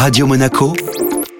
Radio Monaco,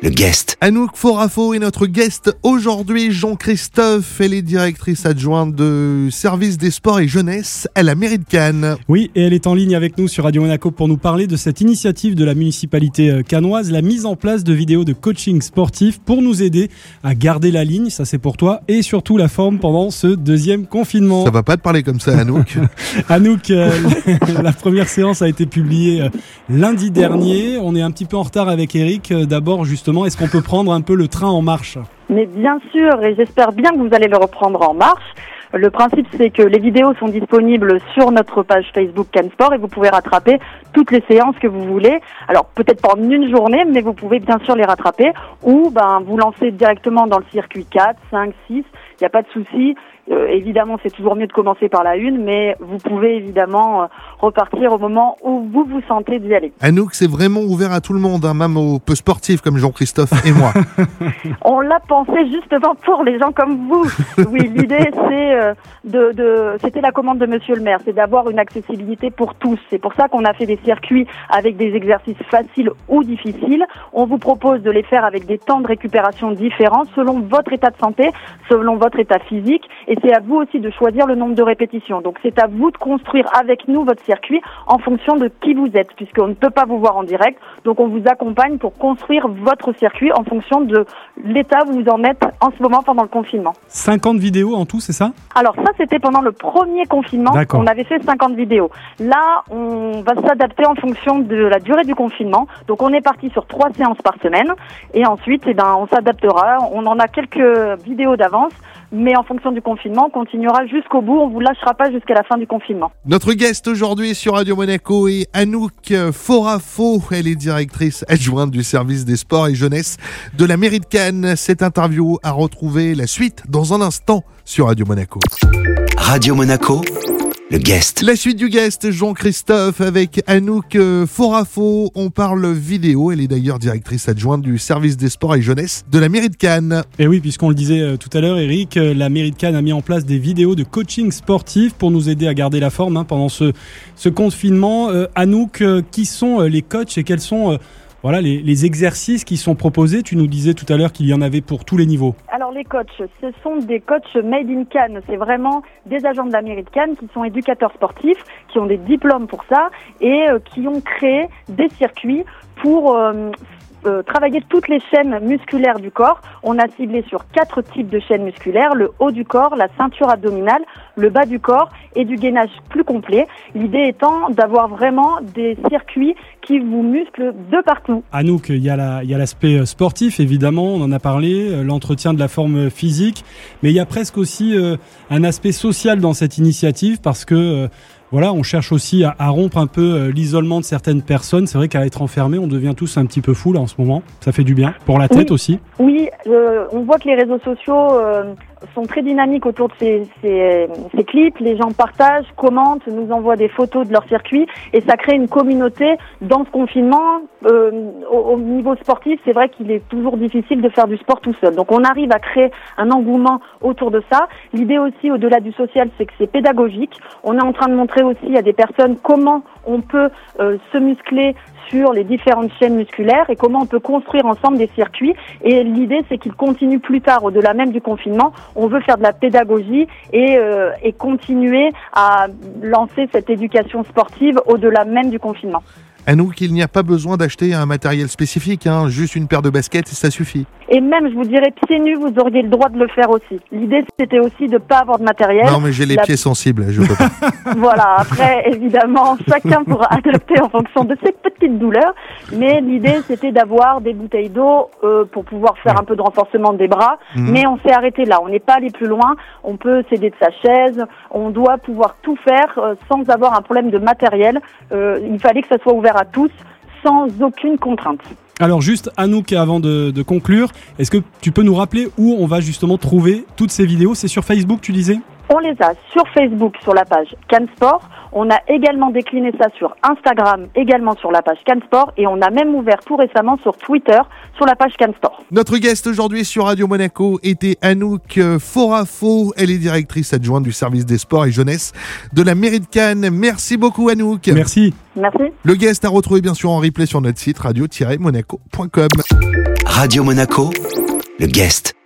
le guest. Anouk Forafo est notre guest aujourd'hui. Jean-Christophe, elle est directrice adjointe de service des sports et jeunesse à la mairie de Cannes. Oui, et elle est en ligne avec nous sur Radio Monaco pour nous parler de cette initiative de la municipalité euh, cannoise, la mise en place de vidéos de coaching sportif pour nous aider à garder la ligne, ça c'est pour toi, et surtout la forme pendant ce deuxième confinement. Ça va pas te parler comme ça, Anouk. Anouk, euh, la première séance a été publiée euh, lundi dernier. On est un petit peu en retard avec Eric. D'abord, justement, est-ce qu'on peut prendre un peu le train en marche Mais bien sûr, et j'espère bien que vous allez le reprendre en marche. Le principe, c'est que les vidéos sont disponibles sur notre page Facebook Cansport et vous pouvez rattraper toutes les séances que vous voulez. Alors peut-être pas en une journée, mais vous pouvez bien sûr les rattraper ou ben vous lancer directement dans le circuit 4, 5, 6. Il n'y a pas de souci. Euh, évidemment, c'est toujours mieux de commencer par la une, mais vous pouvez évidemment euh, repartir au moment où vous vous sentez d'y aller. Anouk, c'est vraiment ouvert à tout le monde, hein, même aux peu sportifs comme Jean-Christophe et moi. On l'a pensé justement pour les gens comme vous. Oui, l'idée c'est euh, de, de c'était la commande de Monsieur le Maire, c'est d'avoir une accessibilité pour tous. C'est pour ça qu'on a fait des circuits avec des exercices faciles ou difficiles. On vous propose de les faire avec des temps de récupération différents selon votre état de santé, selon votre état physique, et c'est à vous aussi de choisir le nombre de répétitions. Donc c'est à vous de construire avec nous votre circuit en fonction de qui vous êtes, puisqu'on ne peut pas vous voir en direct. Donc on vous accompagne pour construire votre circuit en fonction de l'état où vous en êtes en ce moment pendant le confinement. 50 vidéos en tout, c'est ça? Alors ça, c'était pendant le premier confinement. On avait fait 50 vidéos. Là, on va s'adapter en fonction de la durée du confinement. Donc on est parti sur trois séances par semaine. Et ensuite, eh ben, on s'adaptera. On en a quelques vidéos d'avance. Mais en fonction du confinement, on continuera jusqu'au bout. On vous lâchera pas jusqu'à la fin du confinement. Notre guest aujourd'hui sur Radio Monaco est Anouk Forafo. Elle est directrice adjointe du service des sports et jeunesse de la mairie de Cannes. Cette interview a retrouvé la suite dans un instant sur Radio Monaco. Radio Monaco, le guest. La suite du guest, Jean-Christophe, avec Anouk euh, Forafo. On parle vidéo. Elle est d'ailleurs directrice adjointe du service des sports et jeunesse de la mairie de Cannes. Et oui, puisqu'on le disait euh, tout à l'heure, Eric, euh, la mairie de Cannes a mis en place des vidéos de coaching sportif pour nous aider à garder la forme hein, pendant ce, ce confinement. Euh, Anouk, euh, qui sont euh, les coachs et quels sont euh, voilà, les, les exercices qui sont proposés? Tu nous disais tout à l'heure qu'il y en avait pour tous les niveaux. Les coachs, ce sont des coachs made in Cannes. C'est vraiment des agents de la mairie de Cannes qui sont éducateurs sportifs, qui ont des diplômes pour ça et euh, qui ont créé des circuits pour euh, euh, travailler toutes les chaînes musculaires du corps. On a ciblé sur quatre types de chaînes musculaires, le haut du corps, la ceinture abdominale, le bas du corps et du gainage plus complet. L'idée étant d'avoir vraiment des circuits qui vous musclent de partout. Anouk, il y a l'aspect euh, sportif, évidemment, on en a parlé, euh, l'entretien de la forme physique, mais il y a presque aussi euh, un aspect social dans cette initiative parce que euh, voilà, on cherche aussi à, à rompre un peu l'isolement de certaines personnes. C'est vrai qu'à être enfermé, on devient tous un petit peu fou là en ce moment. Ça fait du bien pour la tête Oui. aussi. Oui, euh, on voit que les réseaux sociaux sont très dynamiques autour de ces, ces, ces clips. Les gens partagent, commentent, nous envoient des photos de leur circuit et ça crée une communauté dans ce confinement. Euh, au, au niveau sportif, c'est vrai qu'il est toujours difficile de faire du sport tout seul. Donc on arrive à créer un engouement autour de ça. L'idée aussi, au-delà du social, c'est que c'est pédagogique. On est en train de montrer aussi à des personnes comment on peut euh, se muscler sur les différentes chaînes musculaires et comment on peut construire ensemble des circuits. Et l'idée, c'est qu'ils continuent plus tard, au-delà même du confinement. On veut faire de la pédagogie et, euh, et continuer à lancer cette éducation sportive au-delà même du confinement. Anouk, il n'y a pas besoin d'acheter un matériel spécifique, hein, juste une paire de baskets, ça suffit. Et même, je vous dirais, pieds nus, vous auriez le droit de le faire aussi. L'idée, c'était aussi de pas avoir de matériel. Non, mais j'ai les La- pieds sensibles, je peux pas. Voilà, après, évidemment, chacun pourra adapter en fonction de ses petites douleurs. Mais l'idée, c'était d'avoir des bouteilles d'eau euh, pour pouvoir faire un peu de renforcement des bras. Mhm. Mais on s'est arrêté là. On n'est pas allé plus loin. On peut s'aider de sa chaise. On doit pouvoir tout faire euh, sans avoir un problème de matériel. Euh, il fallait que ça soit à tous sans aucune contrainte. Alors juste Anouk, avant de, de conclure, est-ce que tu peux nous rappeler où on va justement trouver toutes ces vidéos? C'est sur Facebook, tu disais? On les a sur Facebook, sur la page Cansport. On a également décliné ça sur Instagram, également sur la page Cansport. Et on a même ouvert tout récemment sur Twitter, sur la page Cansport. Notre guest aujourd'hui sur Radio Monaco était Anouk Forafo. Elle est directrice adjointe du service des sports et jeunesse de la mairie de Cannes. Merci beaucoup Anouk. Merci. Merci. Le guest à retrouver bien sûr en replay sur notre site radio-monaco.com. Radio Monaco, le guest.